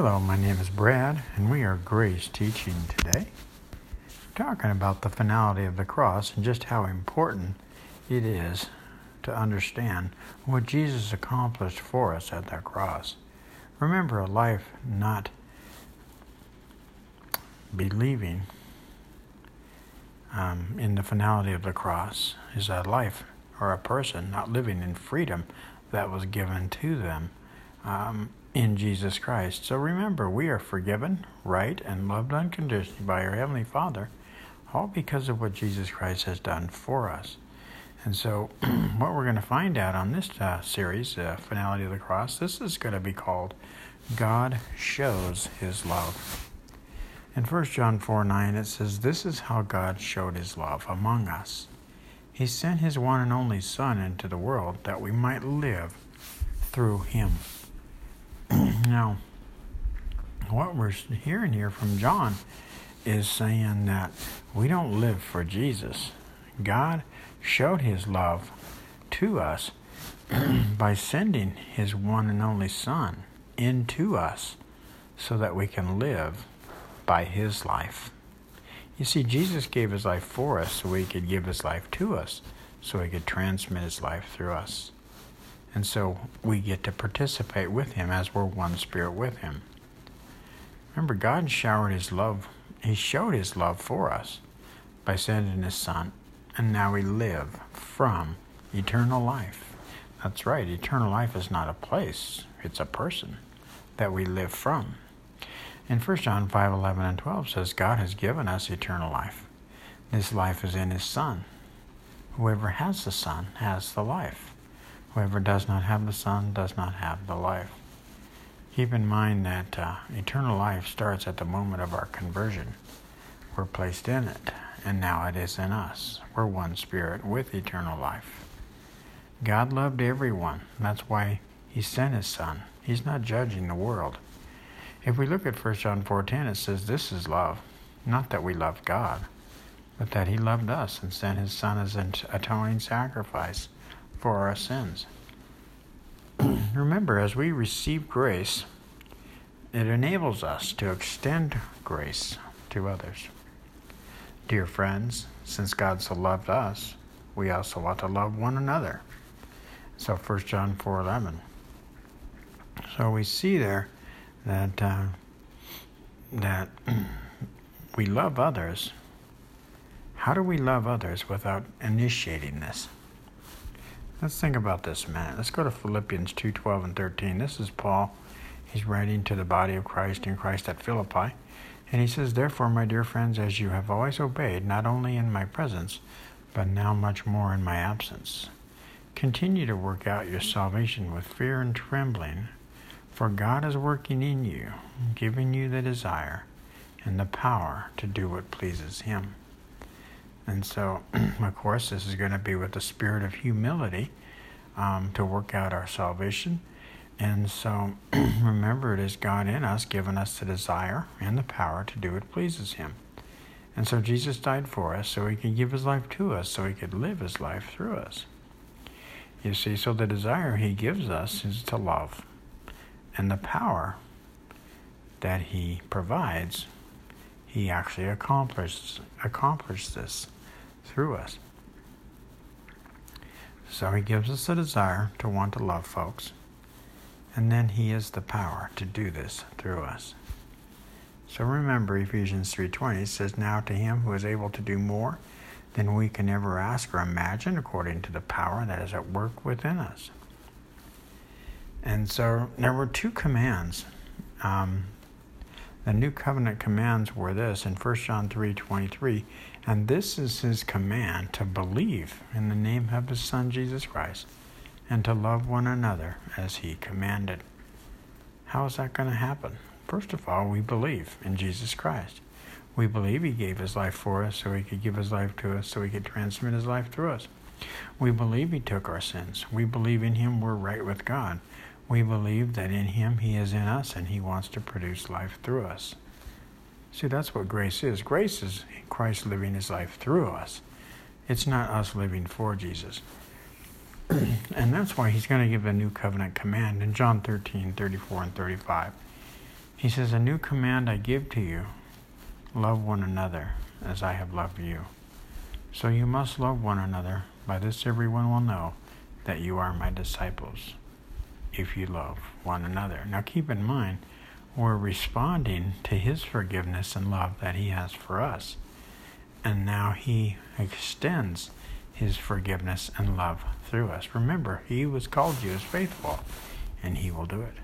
Hello, my name is Brad, and we are Grace teaching today. Talking about the finality of the cross and just how important it is to understand what Jesus accomplished for us at that cross. Remember, a life not believing um, in the finality of the cross is a life or a person not living in freedom that was given to them um, in Jesus Christ. So remember, we are forgiven, right, and loved unconditionally by our Heavenly Father, all because of what Jesus Christ has done for us. And so, what we're going to find out on this uh, series, uh, Finality of the Cross, this is going to be called God Shows His Love. In 1 John 4 9, it says, This is how God showed His love among us. He sent His one and only Son into the world that we might live through Him. Now, what we're hearing here from John is saying that we don't live for Jesus. God showed his love to us by sending his one and only Son into us so that we can live by his life. You see, Jesus gave his life for us so he could give his life to us, so he could transmit his life through us. And so we get to participate with him as we're one spirit with him. Remember, God showered his love, he showed his love for us by sending his son and now we live from eternal life. That's right, eternal life is not a place, it's a person that we live from. In 1 John 5 11 and 12 says, God has given us eternal life. This life is in His Son. Whoever has the Son has the life. Whoever does not have the Son does not have the life. Keep in mind that uh, eternal life starts at the moment of our conversion. We're placed in it and now it is in us. We're one spirit with eternal life. God loved everyone. That's why he sent his son. He's not judging the world. If we look at 1 John 4:10 it says this is love, not that we loved God, but that he loved us and sent his son as an atoning sacrifice for our sins. Remember as we receive grace, it enables us to extend grace to others. Dear friends, since God so loved us, we also ought to love one another. So 1 John 4:11. So we see there that uh, that we love others. How do we love others without initiating this? Let's think about this a minute. Let's go to Philippians 2:12 and 13. This is Paul. He's writing to the body of Christ in Christ at Philippi. And he says, Therefore, my dear friends, as you have always obeyed, not only in my presence, but now much more in my absence, continue to work out your salvation with fear and trembling, for God is working in you, giving you the desire and the power to do what pleases Him. And so, of course, this is going to be with the spirit of humility um, to work out our salvation and so remember, it is God in us, giving us the desire and the power to do what pleases Him. And so Jesus died for us so He could give His life to us, so He could live His life through us. You see, so the desire He gives us is to love. And the power that He provides, He actually accomplishes, accomplishes this through us. So He gives us a desire to want to love folks and then he is the power to do this through us. So remember Ephesians 3:20 says now to him who is able to do more than we can ever ask or imagine according to the power that is at work within us. And so there were two commands. Um, the new covenant commands were this in 1 John 3:23, and this is his command to believe in the name of his son Jesus Christ and to love one another as he commanded. How is that going to happen? First of all, we believe in Jesus Christ. We believe he gave his life for us so he could give his life to us, so he could transmit his life through us. We believe he took our sins. We believe in him we're right with God. We believe that in him he is in us and he wants to produce life through us. See, that's what grace is. Grace is Christ living his life through us. It's not us living for Jesus. and that's why he's going to give a new covenant command in John 13, 34, and 35. He says, A new command I give to you love one another as I have loved you. So you must love one another. By this everyone will know that you are my disciples if you love one another. Now keep in mind, we're responding to his forgiveness and love that he has for us. And now he extends his forgiveness and love through us. Remember, he was called you as faithful, and he will do it.